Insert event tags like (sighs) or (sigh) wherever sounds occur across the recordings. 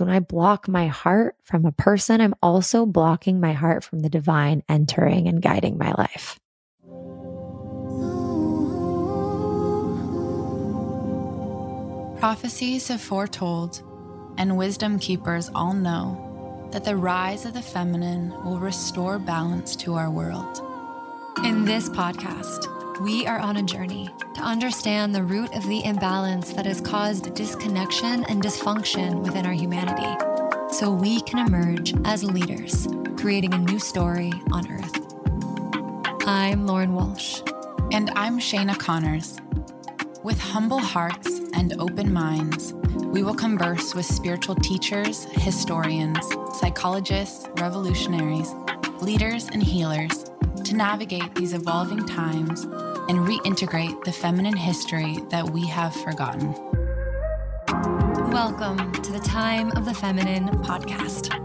When I block my heart from a person, I'm also blocking my heart from the divine entering and guiding my life. Prophecies have foretold, and wisdom keepers all know that the rise of the feminine will restore balance to our world. In this podcast, we are on a journey to understand the root of the imbalance that has caused disconnection and dysfunction within our humanity so we can emerge as leaders, creating a new story on Earth. I'm Lauren Walsh. And I'm Shaina Conners. With humble hearts and open minds, we will converse with spiritual teachers, historians, psychologists, revolutionaries, leaders, and healers to navigate these evolving times and reintegrate the feminine history that we have forgotten. Welcome to the Time of the Feminine podcast.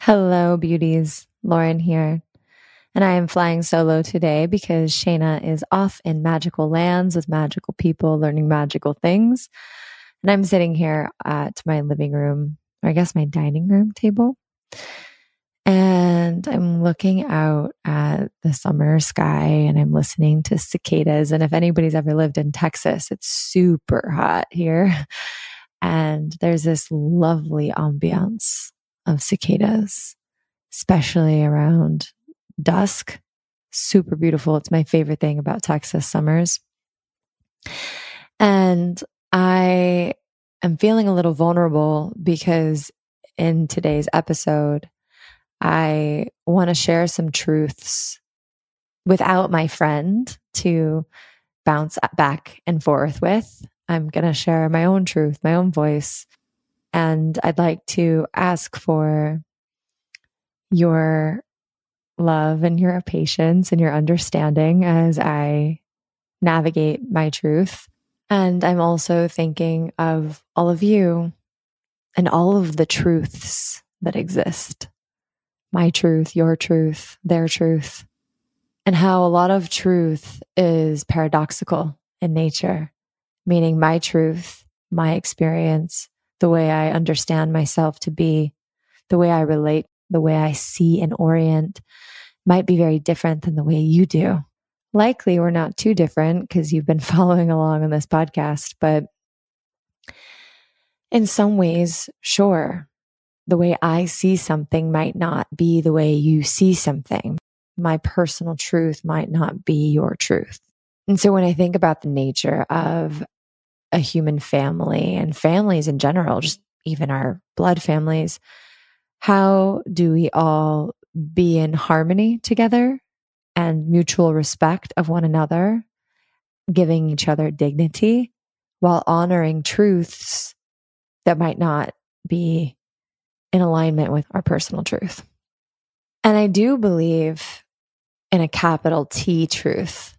Hello, beauties. Lauren here. And I am flying solo today because Shaina is off in magical lands with magical people learning magical things. And I'm sitting here at my living room, or I guess my dining room table. And I'm looking out at the summer sky and I'm listening to cicadas. And if anybody's ever lived in Texas, it's super hot here. (laughs) And there's this lovely ambiance of cicadas, especially around dusk. Super beautiful. It's my favorite thing about Texas summers. And I am feeling a little vulnerable because in today's episode, I want to share some truths without my friend to bounce back and forth with. I'm going to share my own truth, my own voice. And I'd like to ask for your love and your patience and your understanding as I navigate my truth. And I'm also thinking of all of you and all of the truths that exist my truth, your truth, their truth, and how a lot of truth is paradoxical in nature, meaning my truth, my experience, the way I understand myself to be, the way I relate the way I see and orient might be very different than the way you do. Likely, we're not too different because you've been (laughs) following along on this podcast, but in some ways, sure, the way I see something might not be the way you see something. My personal truth might not be your truth. And so when I think about the nature of a human family and families in general, just even our blood families, how do we all be in harmony together and mutual respect of one another, giving each other dignity while honoring truths that might not be in alignment with our personal truth? And I do believe in a capital T truth.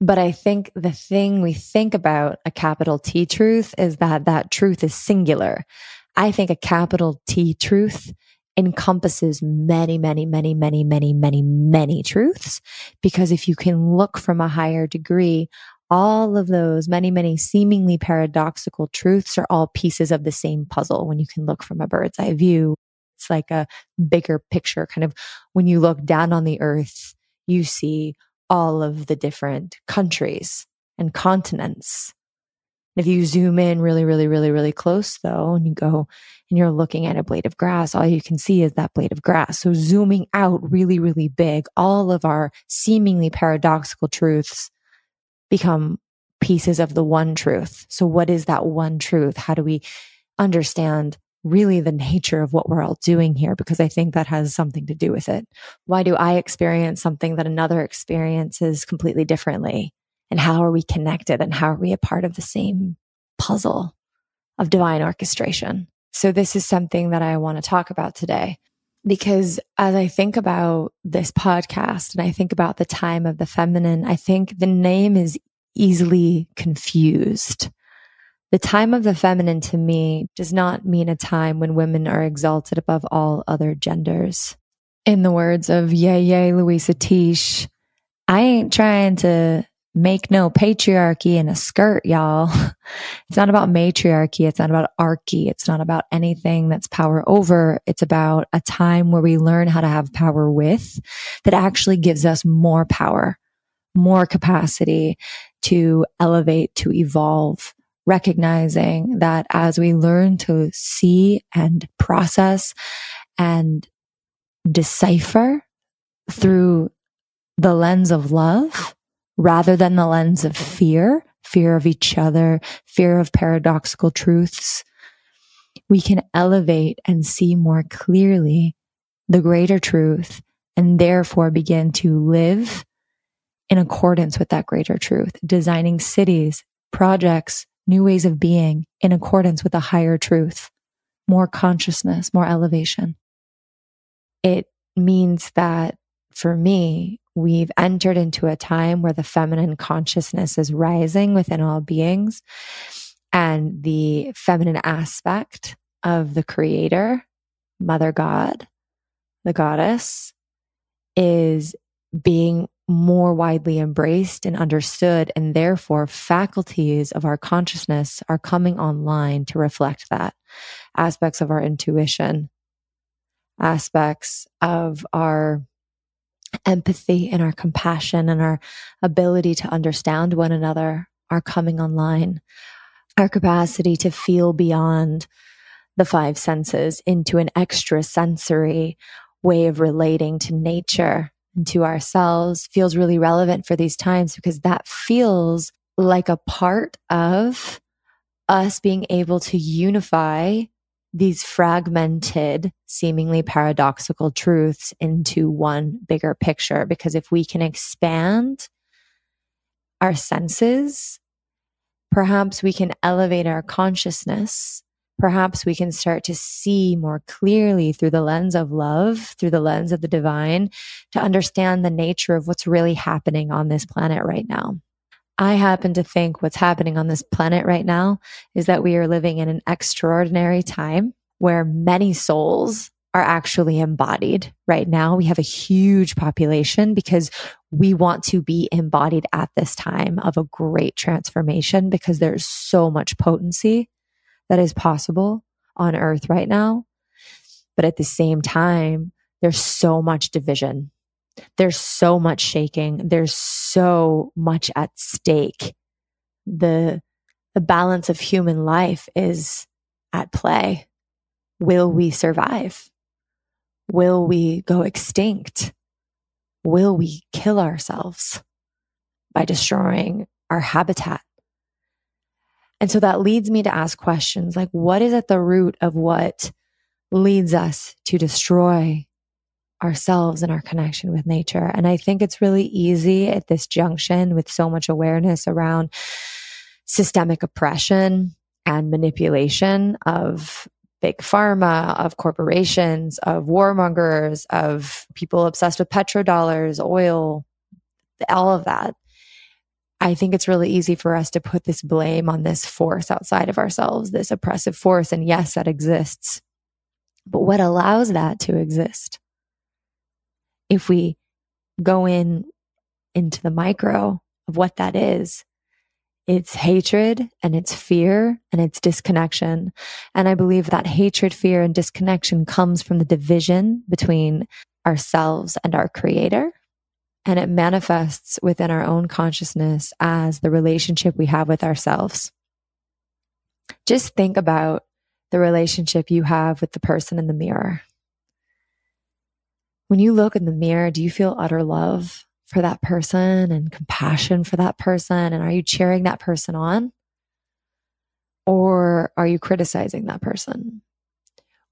But I think the thing we think about a capital T truth is that that truth is singular. I think a capital T truth encompasses many, many, many, many, many, many, many truths. Because if you can look from a higher degree, all of those many, many seemingly paradoxical truths are all pieces of the same puzzle when you can look from a bird's eye view. It's like a bigger picture, kind of when you look down on the earth, you see all of the different countries and continents if you zoom in really, really, really, really close though, and you go and you're looking at a blade of grass, all you can see is that blade of grass. So zooming out really, really big, all of our seemingly paradoxical truths become pieces of the one truth. So what is that one truth? How do we understand really the nature of what we're all doing here? Because I think that has something to do with it. Why do I experience something that another experiences completely differently? And how are we connected and how are we a part of the same puzzle of divine orchestration? So this is something that I want to talk about today because as I think about this podcast and I think about the time of the feminine, I think the name is easily confused. The time of the feminine to me does not mean a time when women are exalted above all other genders. In the words of Yeye Luisah Teish, I ain't trying to make no patriarchy in a skirt, y'all. (laughs) It's not about matriarchy. It's not about archy. It's not about anything that's power over. It's about a time where we learn how to have power with that actually gives us more power, more capacity to elevate, to evolve, recognizing that as we learn to see and process and decipher through the lens of love rather than the lens of fear, fear of each other, fear of paradoxical truths, we can elevate and see more clearly the greater truth and therefore begin to live in accordance with that greater truth, designing cities, projects, new ways of being in accordance with a higher truth, more consciousness, more elevation. It means that for me, we've entered into a time where the feminine consciousness is rising within all beings and the feminine aspect of the creator, mother God, the goddess is being more widely embraced and understood. And therefore, faculties of our consciousness are coming online to reflect that. Aspects of our intuition, aspects of our empathy and our compassion and our ability to understand one another are coming online. Our capacity to feel beyond the five senses into an extra sensory way of relating to nature and to ourselves feels really relevant for these times because that feels like a part of us being able to unify these fragmented, seemingly paradoxical truths into one bigger picture. Because if we can expand our senses, perhaps we can elevate our consciousness perhaps we can start to see more clearly through the lens of love, through the lens of the divine, to understand the nature of what's really happening on this planet right now. I happen to think what's happening on this planet right now is that we are living in an extraordinary time where many souls are actually embodied right now. We have a huge population because we want to be embodied at this time of a great transformation because there's so much potency that is possible on earth right now. But at the same time, there's so much division. There's so much shaking. There's so much at stake. The, the balance of human life is at play. Will we survive? Will we go extinct? Will we kill ourselves by destroying our habitat? And so that leads me to ask questions like, what is at the root of what leads us to destroy ourselves and our connection with nature? And I think it's really easy at this junction with so much awareness around systemic oppression and manipulation of big pharma, of corporations, of warmongers, of people obsessed with petrodollars, oil, all of that. I think it's really easy for us to put this blame on this force outside of ourselves, this oppressive force. And yes, that exists. But what allows that to exist? If we go in into the micro of what that is, it's hatred and it's fear and it's disconnection. And I believe that hatred, fear, and disconnection comes from the division between ourselves and our creator and it manifests within our own consciousness as the relationship we have with ourselves. Just think about the relationship you have with the person in the mirror. When you look in the mirror, do you feel utter love for that person and compassion for that person? And are you cheering that person on? Or are you criticizing that person?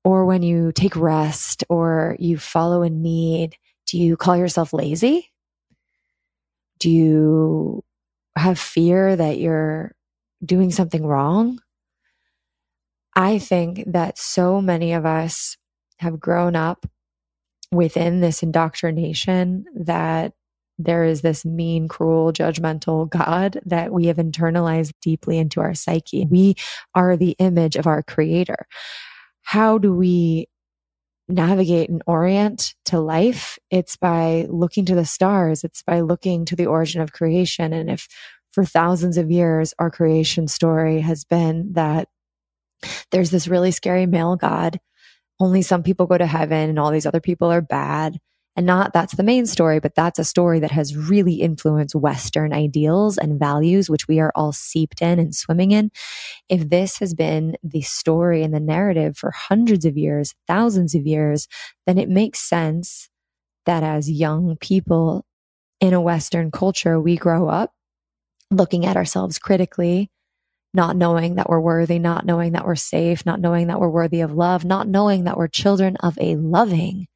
Or when you take rest or you follow a need, do you call yourself lazy? Do you have fear that you're doing something wrong? I think that so many of us have grown up within this indoctrination that there is this mean, cruel, judgmental God that we have internalized deeply into our psyche. We are the image of our creator. How do we navigate and orient to life, it's by looking to the stars. It's by looking to the origin of creation. And if for thousands of years, our creation story has been that there's this really scary male god. Only some people go to heaven and all these other people are bad and not that's the main story, but that's a story that has really influenced Western ideals and values, which we are all seeped in and swimming in. If this has been the story and the narrative for hundreds of years, thousands of years, then it makes sense that as young people in a Western culture, we grow up looking at ourselves critically, not knowing that we're worthy, not knowing that we're safe, not knowing that we're worthy of love, not knowing that we're children of a loving,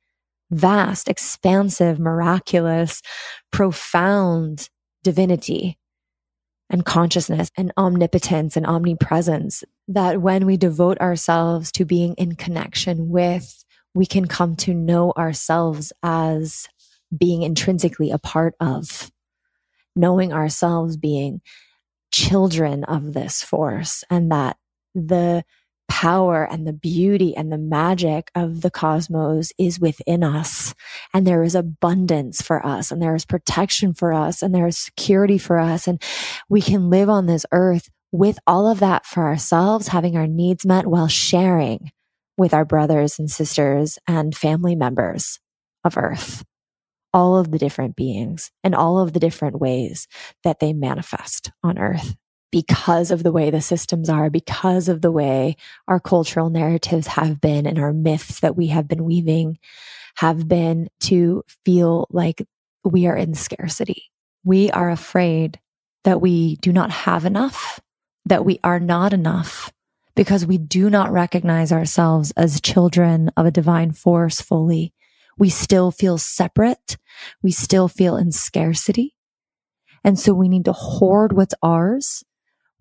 vast, expansive, miraculous, profound divinity and consciousness and omnipotence and omnipresence that when we devote ourselves to being in connection with, we can come to know ourselves as being intrinsically a part of, knowing ourselves being children of this force and that the power and the beauty and the magic of the cosmos is within us. And there is abundance for us and there is protection for us and there is security for us. And we can live on this earth with all of that for ourselves, having our needs met while sharing with our brothers and sisters and family members of earth. All of the different beings and all of the different ways that they manifest on earth because of the way the systems are, because of the way our cultural narratives have been and our myths that we have been weaving have been to feel like we are in scarcity. We are afraid that we do not have enough, that we are not enough because we do not recognize ourselves as children of a divine force fully. We still feel separate. We still feel in scarcity. And so we need to hoard what's ours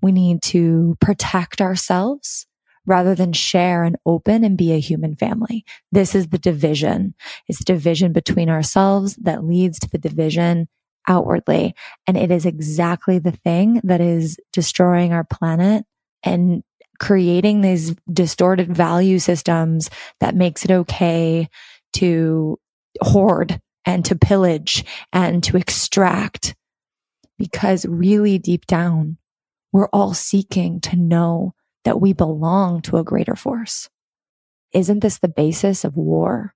we need to protect ourselves rather than share and open and be a human family. This is the division. It's division between ourselves that leads to the division outwardly. And it is exactly the thing that is destroying our planet and creating these distorted value systems that makes it okay to hoard and to pillage and to extract. Because really deep down, we're all seeking to know that we belong to a greater force. Isn't this the basis of war?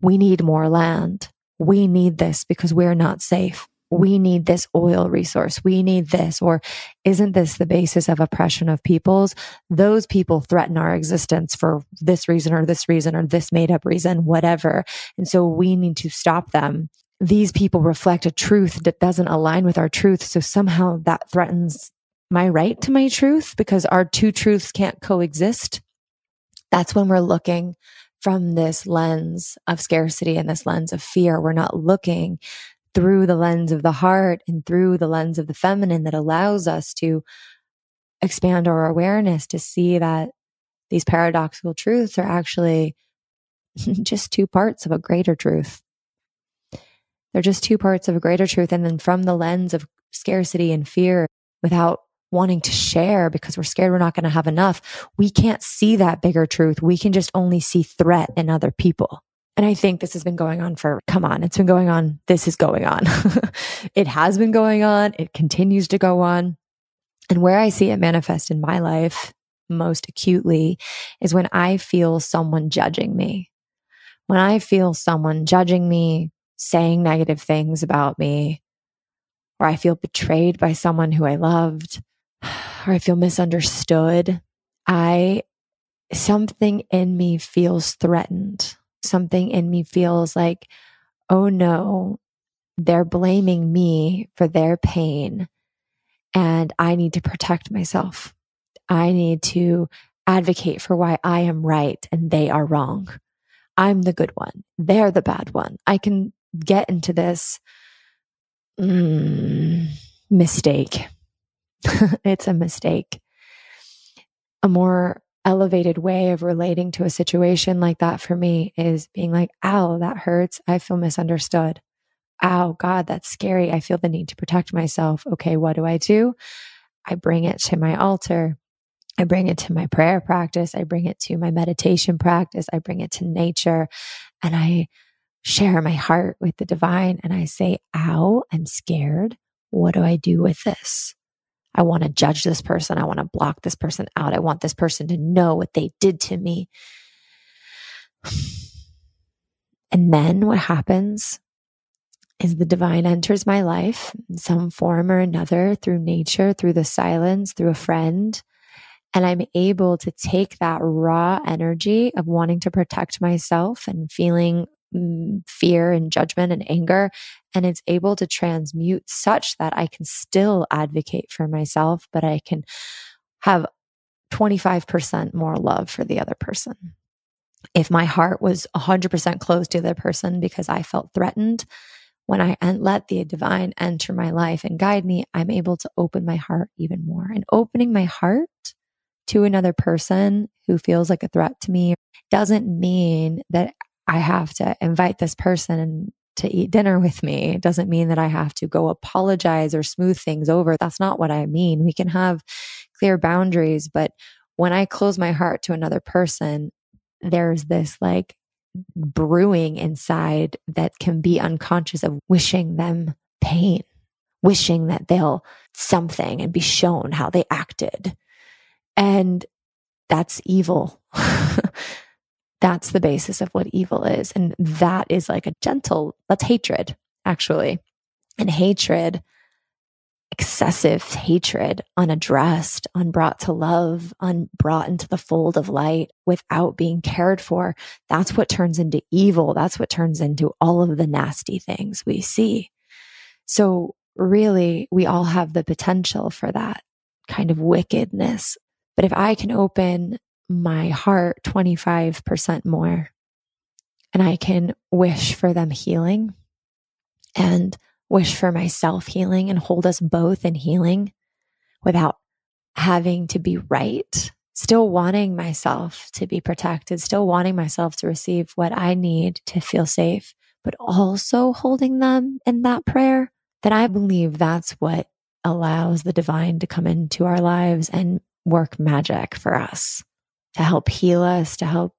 We need more land. We need this because we're not safe. We need this oil resource. We need this. Or isn't this the basis of oppression of peoples? Those people threaten our existence for this reason or this reason or this made up reason, whatever. And so we need to stop them. These people reflect a truth that doesn't align with our truth. So somehow that threatens my right to my truth because our two truths can't coexist. That's when we're looking from this lens of scarcity and this lens of fear. We're not looking through the lens of the heart and through the lens of the feminine that allows us to expand our awareness to see that these paradoxical truths are actually (laughs) just two parts of a greater truth. They're just two parts of a greater truth. And then from the lens of scarcity and fear, without wanting to share because we're scared we're not going to have enough. We can't see that bigger truth. We can just only see threat in other people. And I think this has been going on for, come on, it's been going on. This is going on. (laughs) it has been going on. It continues to go on. And where I see it manifest in my life most acutely is when I feel someone judging me. When I feel someone judging me, saying negative things about me, or I feel betrayed by someone who I loved, (sighs) or I feel misunderstood, I, something in me feels threatened. Something in me feels like, oh no, they're blaming me for their pain. And I need to protect myself. I need to advocate for why I am right and they are wrong. I'm the good one. They're the bad one. I can get into this mm, mistake (laughs) it's a mistake. A more elevated way of relating to a situation like that for me is being like, ow, that hurts. I feel misunderstood. Ow, God, that's scary. I feel the need to protect myself. Okay, what do I do? I bring it to my altar. I bring it to my prayer practice. I bring it to my meditation practice. I bring it to nature and I share my heart with the divine and I say, ow, I'm scared. What do I do with this? I want to judge this person. I want to block this person out. I want this person to know what they did to me. (sighs) And then what happens is the divine enters my life in some form or another through nature, through the silence, through a friend. And I'm able to take that raw energy of wanting to protect myself and feeling Mm, fear and judgment and anger. And it's able to transmute such that I can still advocate for myself, but I can have 25% more love for the other person. If my heart was 100% closed to the person because I felt threatened, when I let the divine enter my life and guide me, I'm able to open my heart even more. And opening my heart to another person who feels like a threat to me doesn't mean that I have to invite this person to eat dinner with me. It doesn't mean that I have to go apologize or smooth things over. That's not what I mean. We can have clear boundaries, but when I close my heart to another person, there's this like brewing inside that can be unconscious of wishing them pain, wishing that they'll something and be shown how they acted. And that's evil. (laughs) that's the basis of what evil is. And that is like a gentle, that's hatred, actually. And hatred excessive hatred, unaddressed, unbrought to love, unbrought into the fold of light without being cared for, that's what turns into evil. That's what turns into all of the nasty things we see. So, really, we all have the potential for that kind of wickedness. But if I can open my heart 25% more. And I can wish for them healing and wish for myself healing and hold us both in healing without having to be right, still wanting myself to be protected, still wanting myself to receive what I need to feel safe, but also holding them in that prayer, That I believe that's what allows the divine to come into our lives and work magic for us to help heal us, to help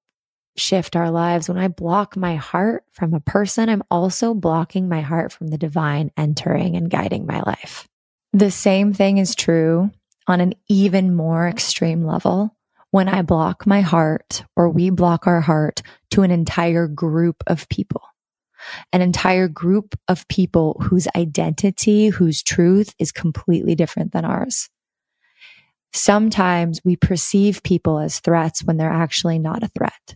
shift our lives. When I block my heart from a person, I'm also blocking my heart from the divine entering and guiding my life. The same thing is true on an even more extreme level when I block my heart or we block our heart to an entire group of people. An entire group of people whose identity, whose truth is completely different than ours. Sometimes we perceive people as threats when they're actually not a threat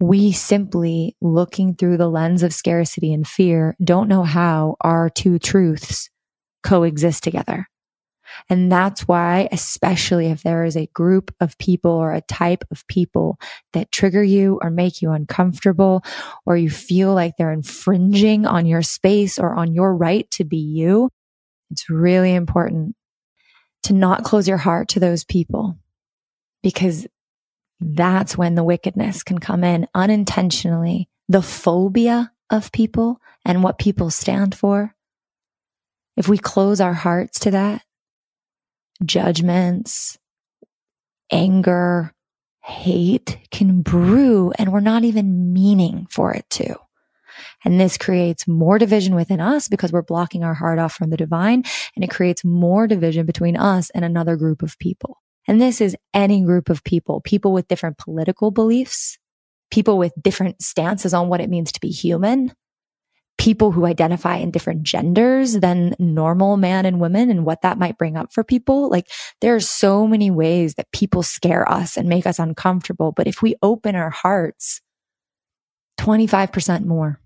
we simply looking through the lens of scarcity and fear don't know how our two truths coexist together. And that's why, especially if there is a group of people or a type of people that trigger you or make you uncomfortable, or you feel like they're infringing on your space or on your right to be you, it's really important to not close your heart to those people because that's when the wickedness can come in unintentionally. The phobia of people and what people stand for. If we close our hearts to that, judgments, anger, hate can brew and we're not even meaning for it to. And this creates more division within us because we're blocking our heart off from the divine. And it creates more division between us and another group of people. And this is any group of people, people with different political beliefs, people with different stances on what it means to be human, people who identify in different genders than normal man and women and what that might bring up for people. Like there are so many ways that people scare us and make us uncomfortable. But if we open our hearts 25% more,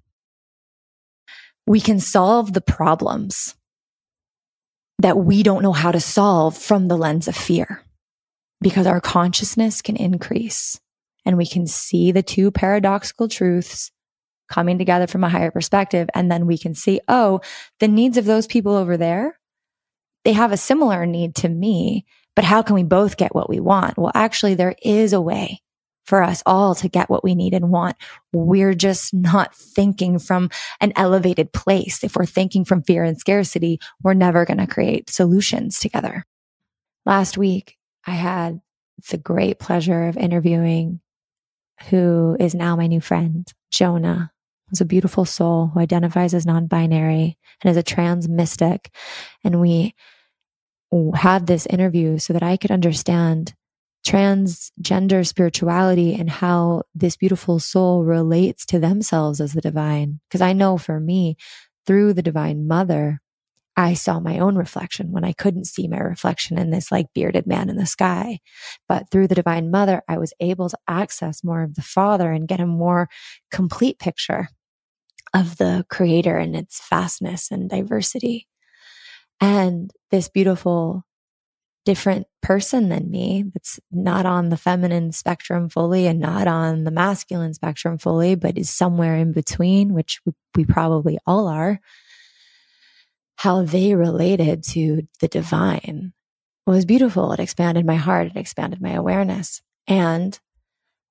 we can solve the problems that we don't know how to solve from the lens of fear because our consciousness can increase and we can see the two paradoxical truths coming together from a higher perspective. And then we can see, oh, the needs of those people over there, they have a similar need to me, but how can we both get what we want? Well, actually, there is a way for us all to get what we need and want. We're just not thinking from an elevated place. If we're thinking from fear and scarcity, we're never going to create solutions together. Last week, I had the great pleasure of interviewing who is now my new friend, Jonah. Who's a beautiful soul who identifies as non binary and is a trans mystic. And we had this interview so that I could understand transgender spirituality and how this beautiful soul relates to themselves as the divine. Because I know for me, through the divine mother, I saw my own reflection when I couldn't see my reflection in this like bearded man in the sky. But through the divine mother, I was able to access more of the father and get a more complete picture of the creator and its vastness and diversity. And this beautiful different person than me that's not on the feminine spectrum fully and not on the masculine spectrum fully, but is somewhere in between, which we probably all are, how they related to the divine was beautiful. It expanded my heart, it expanded my awareness. And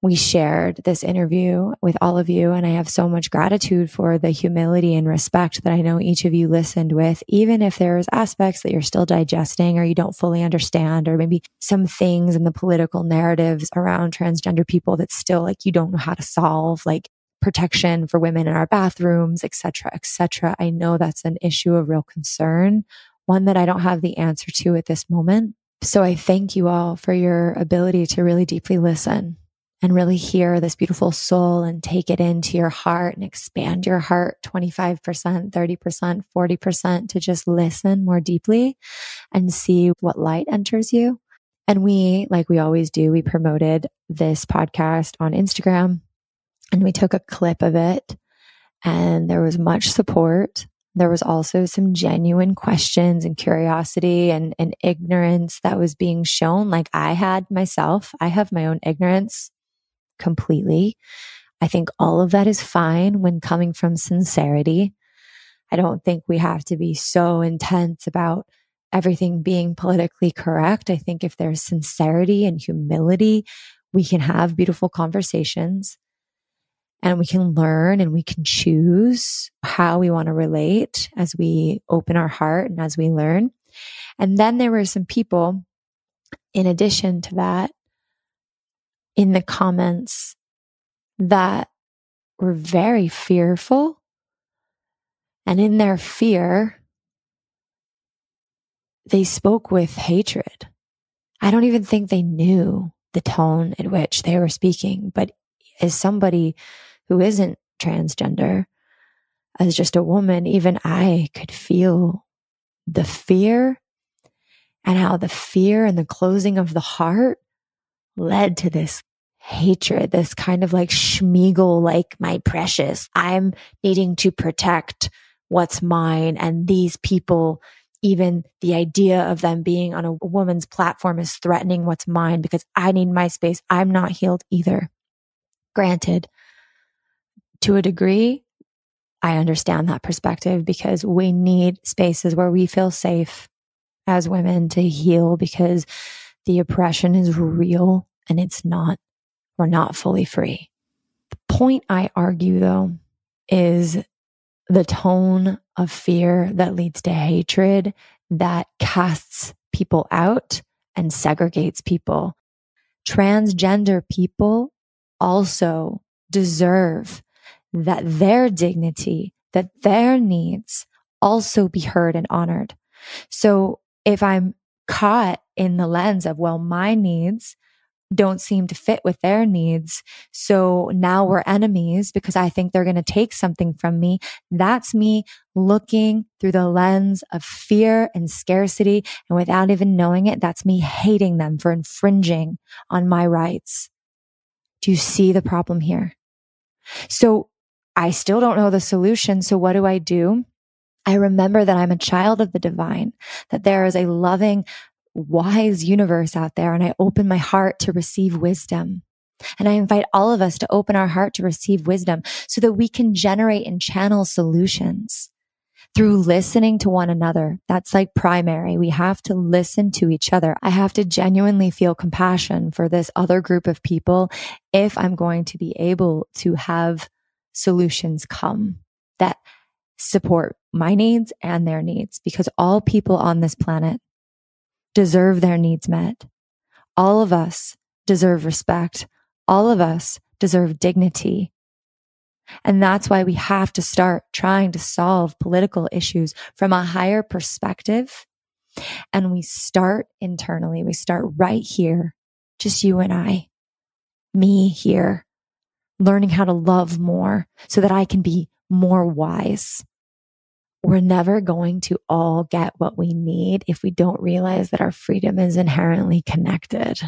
we shared this interview with all of you. And I have so much gratitude for the humility and respect that I know each of you listened with, even if there's aspects that you're still digesting or you don't fully understand, or maybe some things in the political narratives around transgender people that still like you don't know how to solve, like protection for women in our bathrooms, etc., etc. I know that's an issue of real concern, one that I don't have the answer to at this moment. So I thank you all for your ability to really deeply listen and really hear this beautiful soul and take it into your heart and expand your heart 25%, 30%, 40% to just listen more deeply and see what light enters you. And we, like we always do, we promoted this podcast on Instagram and we took a clip of it and there was much support. There was also some genuine questions and curiosity and, and ignorance that was being shown, like I had myself. I have my own ignorance completely. I think all of that is fine when coming from sincerity. I don't think we have to be so intense about everything being politically correct. I think if there's sincerity and humility, we can have beautiful conversations and we can learn and we can choose how we want to relate as we open our heart and as we learn. And then there were some people, in addition to that, in the comments that were very fearful. And in their fear, they spoke with hatred. I don't even think they knew the tone at which they were speaking. But as somebody who isn't transgender, as just a woman, even I could feel the fear and how the fear and the closing of the heart led to this hatred, this kind of like Sméagol, like my precious. I'm needing to protect what's mine. And these people, even the idea of them being on a woman's platform is threatening what's mine because I need my space. I'm not healed either. Granted, to a degree, I understand that perspective because we need spaces where we feel safe as women to heal because the oppression is real and it's not, we're not fully free. The point I argue though is the tone of fear that leads to hatred that casts people out and segregates people. Transgender people also deserve that their dignity, that their needs also be heard and honored. So if I'm caught in the lens of, well, my needs don't seem to fit with their needs. So now we're enemies because I think they're going to take something from me. That's me looking through the lens of fear and scarcity. And without even knowing it, that's me hating them for infringing on my rights. Do you see the problem here? So I still don't know the solution. So what do I do? I remember that I'm a child of the divine, that there is a loving, wise universe out there, and I open my heart to receive wisdom. And I invite all of us to open our heart to receive wisdom so that we can generate and channel solutions through listening to one another. That's like primary. We have to listen to each other. I have to genuinely feel compassion for this other group of people if I'm going to be able to have solutions come that support my needs and their needs because all people on this planet deserve their needs met. All of us deserve respect. All of us deserve dignity. And that's why we have to start trying to solve political issues from a higher perspective. And we start internally. We start right here, just you and I, me here, learning how to love more so that I can be more wise. We're never going to all get what we need if we don't realize that our freedom is inherently connected.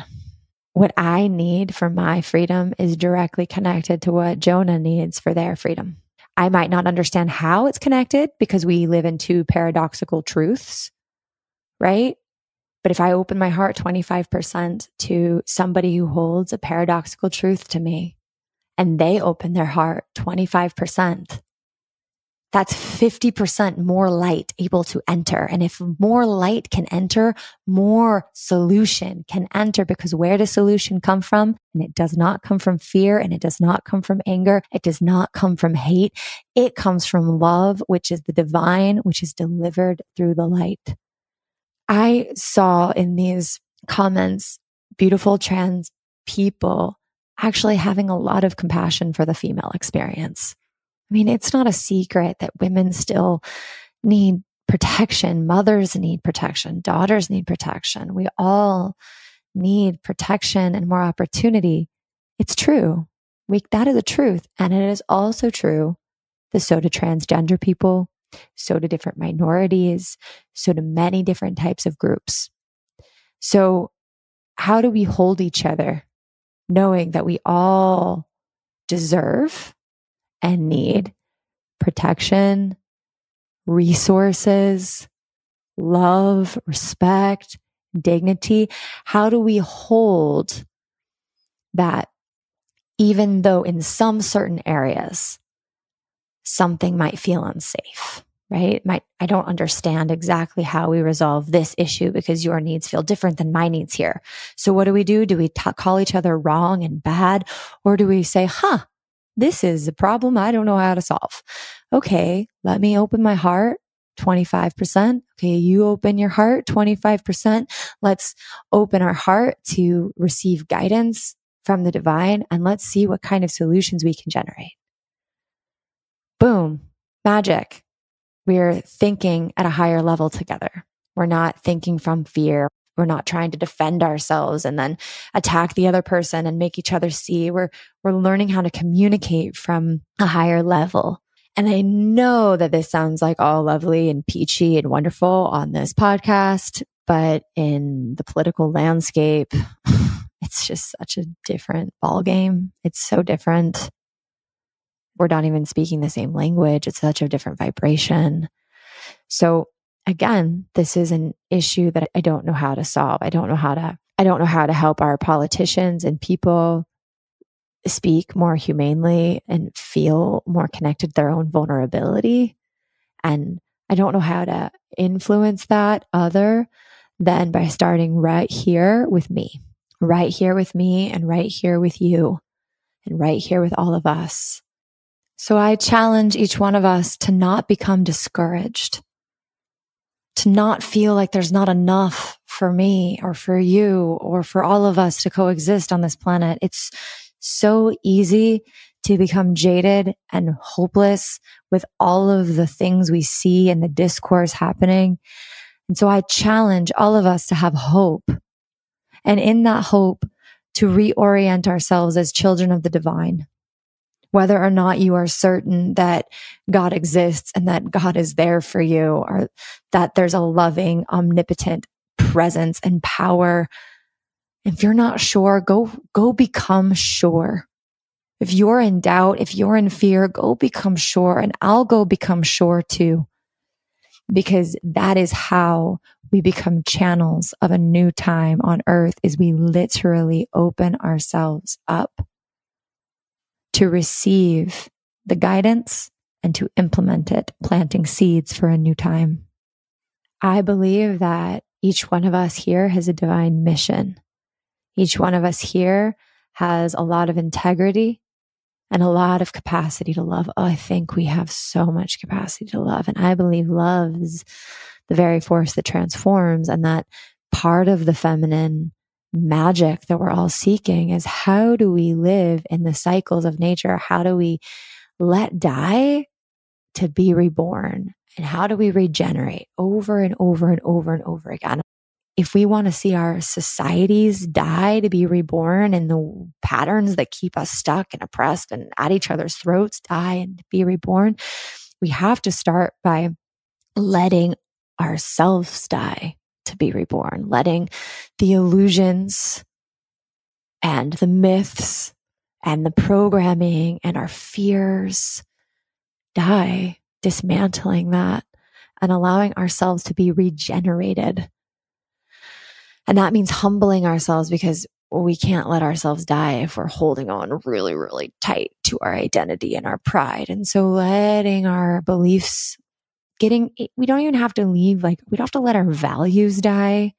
What I need for my freedom is directly connected to what Jonah needs for their freedom. I might not understand how it's connected because we live in two paradoxical truths, right? But if I open my heart 25% to somebody who holds a paradoxical truth to me and they open their heart 25%, that's 50% more light able to enter. And if more light can enter, more solution can enter because where does solution come from? And it does not come from fear and it does not come from anger. It does not come from hate. It comes from love, which is the divine, which is delivered through the light. I saw in these comments beautiful trans people actually having a lot of compassion for the female experience I mean, it's not a secret that women still need protection. Mothers need protection. Daughters need protection. We all need protection and more opportunity. It's true. We, that is the truth. And it is also true that so do transgender people, so do different minorities, so do many different types of groups. So, how do we hold each other knowing that we all deserve and need protection, resources, love, respect, dignity? How do we hold that even though in some certain areas something might feel unsafe? right? Might, I don't understand exactly how we resolve this issue because your needs feel different than my needs here. So what do we do? Do we t- call each other wrong and bad? Or do we say, huh, this is a problem I don't know how to solve. Okay, let me open my heart 25%. Okay, you open your heart 25%. Let's open our heart to receive guidance from the divine and let's see what kind of solutions we can generate. Boom, magic. We're thinking at a higher level together. We're not thinking from fear. We're not trying to defend ourselves and then attack the other person and make each other see. We're, we're learning how to communicate from a higher level. And I know that this sounds like all lovely and peachy and wonderful on this podcast, but in the political landscape, (sighs) it's just such a different ball game. It's so different. We're not even speaking the same language. It's such a different vibration. So again, this is an issue that I don't know how to solve. I don't know how to, I don't know how to help our politicians and people speak more humanely and feel more connected to their own vulnerability. And I don't know how to influence that other than by starting right here with me, right here with me, and right here with you, and right here with all of us. So I challenge each one of us to not become discouraged to not feel like there's not enough for me or for you or for all of us to coexist on this planet. It's so easy to become jaded and hopeless with all of the things we see and the discourse happening. And so I challenge all of us to have hope. And in that hope, to reorient ourselves as children of the divine whether or not you are certain that God exists and that God is there for you or that there's a loving, omnipotent presence and power. If you're not sure, go, go become sure. If you're in doubt, if you're in fear, go become sure and I'll go become sure too. Because that is how we become channels of a new time on earth is we literally open ourselves up to receive the guidance and to implement it, planting seeds for a new time. I believe that each one of us here has a divine mission. Each one of us here has a lot of integrity and a lot of capacity to love. Oh, I think we have so much capacity to love. And I believe love is the very force that transforms and that part of the feminine magic that we're all seeking is how do we live in the cycles of nature? How do we let die to be reborn? And how do we regenerate over and over and over and over again? If we want to see our societies die to be reborn and the patterns that keep us stuck and oppressed and at each other's throats die and be reborn, we have to start by letting ourselves die to be reborn, letting the illusions and the myths and the programming and our fears die, dismantling that and allowing ourselves to be regenerated. And that means humbling ourselves because we can't let ourselves die if we're holding on really, really tight to our identity and our pride. And so letting our beliefs getting, eh, we don't even have to leave, like, we don't have to let our values die.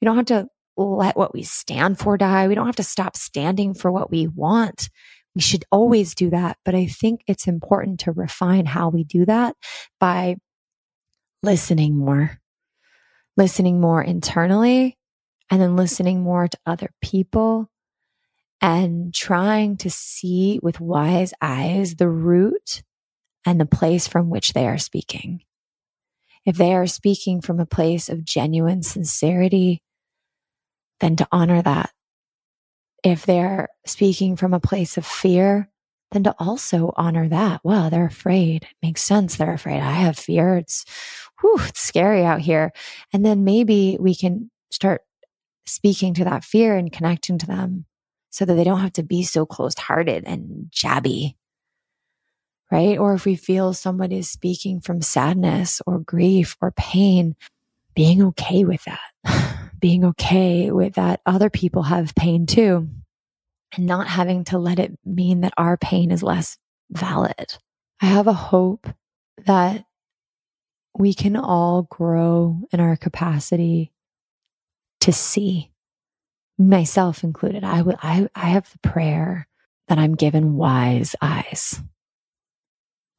We don't have to let what we stand for die. We don't have to stop standing for what we want. We should always do that. But I think it's important to refine how we do that by listening more, listening more internally, and then listening more to other people and trying to see with wise eyes the root and the place from which they are speaking. If they are speaking from a place of genuine sincerity, then to honor that. If they're speaking from a place of fear, then to also honor that. Wow, they're afraid. It makes sense. They're afraid. I have fear. It's, whew, it's scary out here. And then maybe we can start speaking to that fear and connecting to them so that they don't have to be so closed hearted and jabby right? Or if we feel somebody is speaking from sadness or grief or pain, being okay with that, (sighs) being okay with that other people have pain too, and not having to let it mean that our pain is less valid. I have a hope that we can all grow in our capacity to see, myself included. I, w- I, I have the prayer that I'm given wise eyes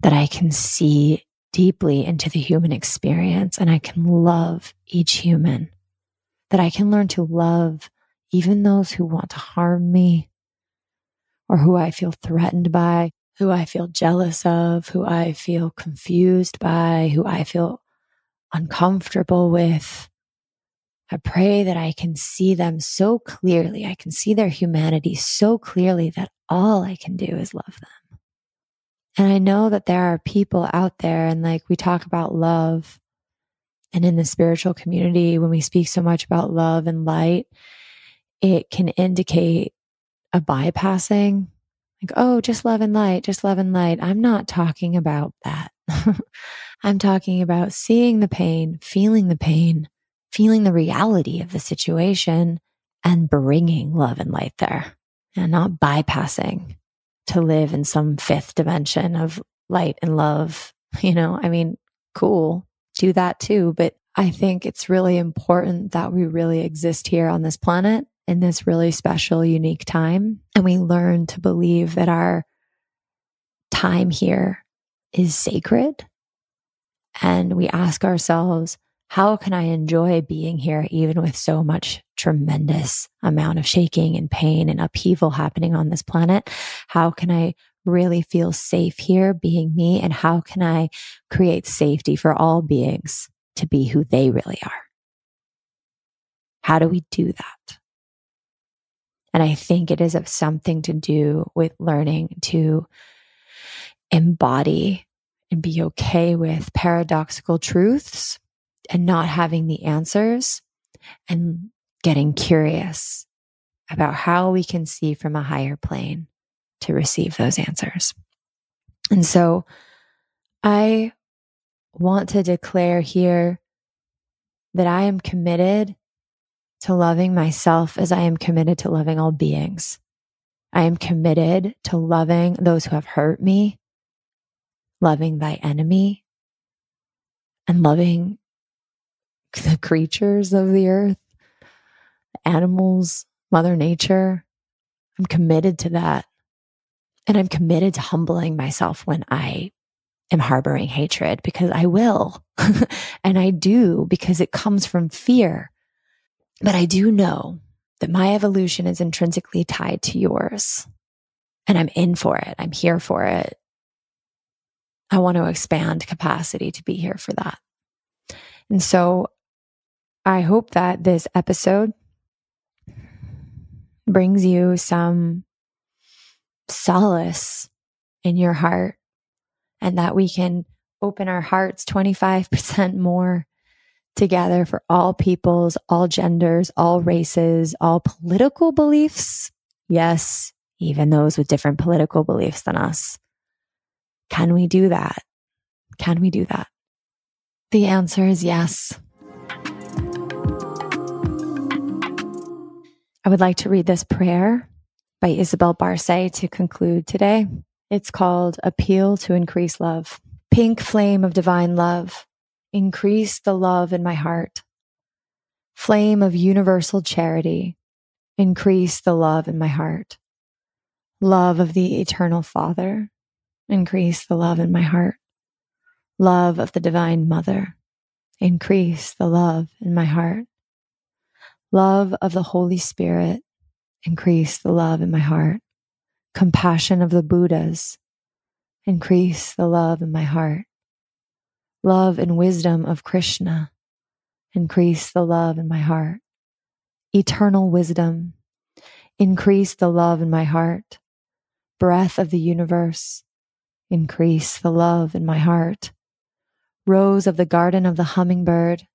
that I can see deeply into the human experience and I can love each human, that I can learn to love even those who want to harm me or who I feel threatened by, who I feel jealous of, who I feel confused by, who I feel uncomfortable with. I pray that I can see them so clearly. I can see their humanity so clearly that all I can do is love them. And I know that there are people out there, and like we talk about love, and in the spiritual community, when we speak so much about love and light, it can indicate a bypassing, like, oh, just love and light, just love and light. I'm not talking about that. (laughs) I'm talking about seeing the pain, feeling the pain, feeling the reality of the situation, and bringing love and light there and not bypassing to live in some fifth dimension of light and love. (laughs) You know, I mean, cool, do that too. But I think it's really important that we really exist here on this planet in this really special, unique time. And we learn to believe that our time here is sacred. And we ask ourselves, how can I enjoy being here, even with so much tremendous amount of shaking and pain and upheaval happening on this planet? How can I really feel safe here being me? And how can I create safety for all beings to be who they really are? How do we do that? And I think it is of something to do with learning to embody and be okay with paradoxical truths and not having the answers and getting curious about how we can see from a higher plane to receive those answers. And so I want to declare here that I am committed to loving myself as I am committed to loving all beings. I am committed to loving those who have hurt me, loving thy enemy, and loving (laughs) the creatures of the earth, animals, Mother Nature. I'm committed to that. And I'm committed to humbling myself when I am harboring hatred because I will. (laughs) and I do because it comes from fear. But I do know that my evolution is intrinsically tied to yours. And I'm in for it. I'm here for it. I want to expand capacity to be here for that. And so I hope that this episode brings you some solace in your heart and that we can open our hearts 25% more together for all peoples, all genders, all races, all political beliefs. Yes, even those with different political beliefs than us. Can we do that? Can we do that? The answer is yes. I would like to read this prayer by Isabel Barse to conclude today. It's called Appeal to Increase Love. Pink flame of divine love, increase the love in my heart. Flame of universal charity, increase the love in my heart. Love of the eternal Father, increase the love in my heart. Love of the divine Mother, increase the love in my heart. Love of the Holy Spirit, increase the love in my heart. Compassion of the Buddhas, increase the love in my heart. Love and wisdom of Krishna, increase the love in my heart. Eternal wisdom, increase the love in my heart. Breath of the universe, increase the love in my heart. Rose of the garden of the hummingbird,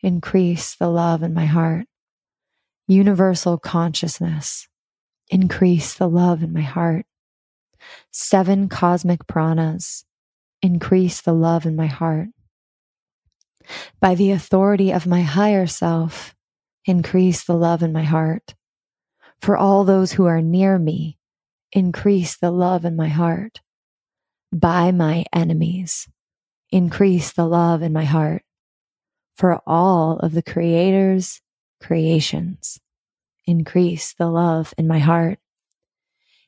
increase the love in my heart universal consciousness, increase the love in my heart. Seven cosmic pranas, increase the love in my heart. By the authority of my higher self, increase the love in my heart. For all those who are near me, increase the love in my heart. By my enemies, increase the love in my heart. For all of the creators creations. Increase the love in my heart.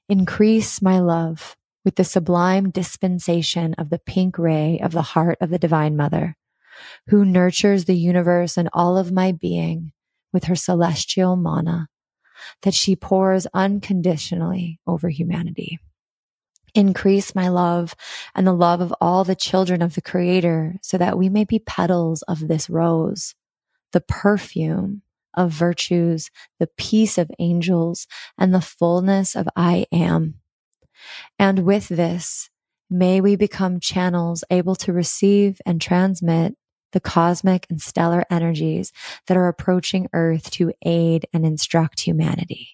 Increase my love with the sublime dispensation of the pink ray of the heart of the Divine Mother, who nurtures the universe and all of my being with her celestial mana, that she pours unconditionally over humanity. Increase my love and the love of all the children of the Creator so that we may be petals of this rose, the perfume of virtues, the peace of angels, and the fullness of I am. And with this, may we become channels able to receive and transmit the cosmic and stellar energies that are approaching Earth to aid and instruct humanity.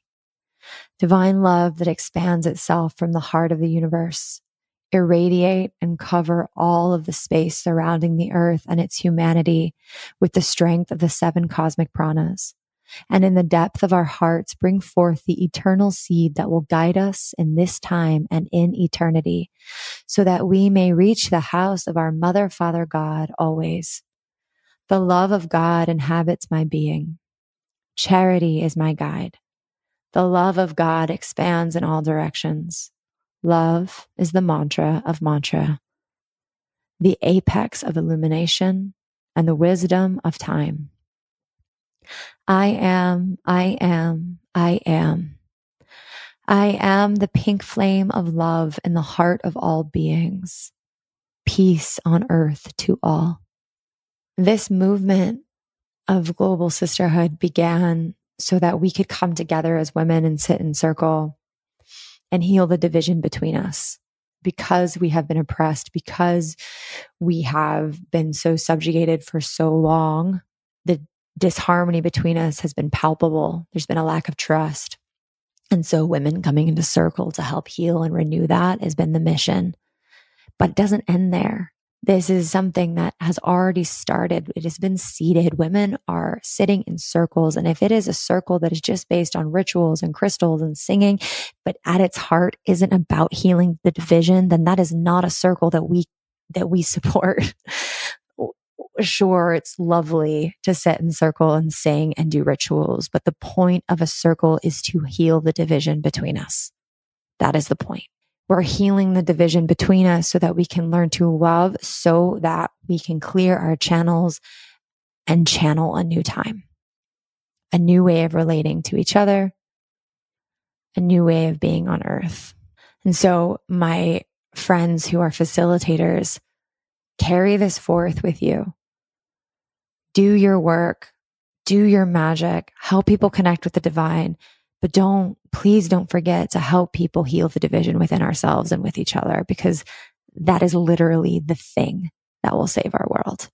Divine love that expands itself from the heart of the universe, irradiate and cover all of the space surrounding the earth and its humanity with the strength of the seven cosmic pranas. And in the depth of our hearts, bring forth the eternal seed that will guide us in this time and in eternity, so that we may reach the house of our Mother, Father, God always. The love of God inhabits my being. Charity is my guide. The love of God expands in all directions. Love is the mantra of mantra, the apex of illumination and the wisdom of time. I am, I am, I am. I am the pink flame of love in the heart of all beings. Peace on earth to all. This movement of global sisterhood began so that we could come together as women and sit in circle and heal the division between us because we have been oppressed, because we have been so subjugated for so long. The disharmony between us has been palpable. There's been a lack of trust. And so, women coming into circle to help heal and renew that has been the mission. But it doesn't end there. This is something that has already started. It has been seeded. Women are sitting in circles. And if it is a circle that is just based on rituals and crystals and singing, but at its heart isn't about healing the division, then that is not a circle that we that we (laughs) support. sure, it's lovely to sit in circle and sing and do rituals, but the point of a circle is to heal the division between us. That is the point. We're healing the division between us so that we can learn to love so that we can clear our channels and channel a new time. a new way of relating to each other, a new way of being on earth. And so my friends who are facilitators carry this forth with you. Do your work, do your magic, help people connect with the divine, but don't, please don't forget to help people heal the division within ourselves and with each other because that is literally the thing that will save our world.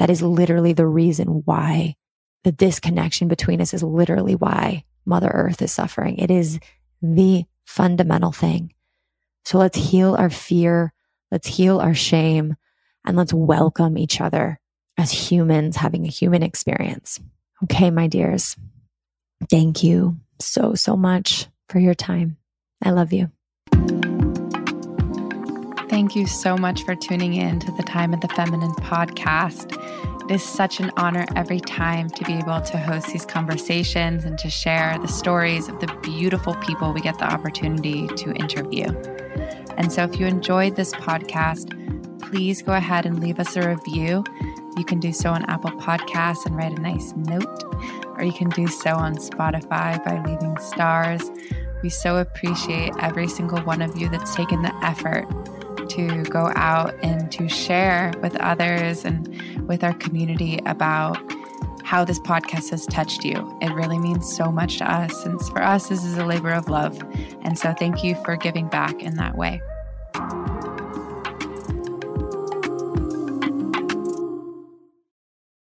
That is literally the reason why the disconnection between us is literally why Mother Earth is suffering. It is the fundamental thing. So let's heal our fear. Let's heal our shame and let's welcome each other as humans having a human experience. Okay, my dears. Thank you so, so much for your time. I love you. Thank you so much for tuning in to the Time of the Feminine podcast. It is such an honor every time to be able to host these conversations and to share the stories of the beautiful people we get the opportunity to interview. And so, if you enjoyed this podcast, please go ahead and leave us a review. You can do so on Apple Podcasts and write a nice note, or you can do so on Spotify by leaving stars. We so appreciate every single one of you that's taken the effort to go out and to share with others and with our community about how this podcast has touched you. It really means so much to us. And for us, this is a labor of love. And so thank you for giving back in that way.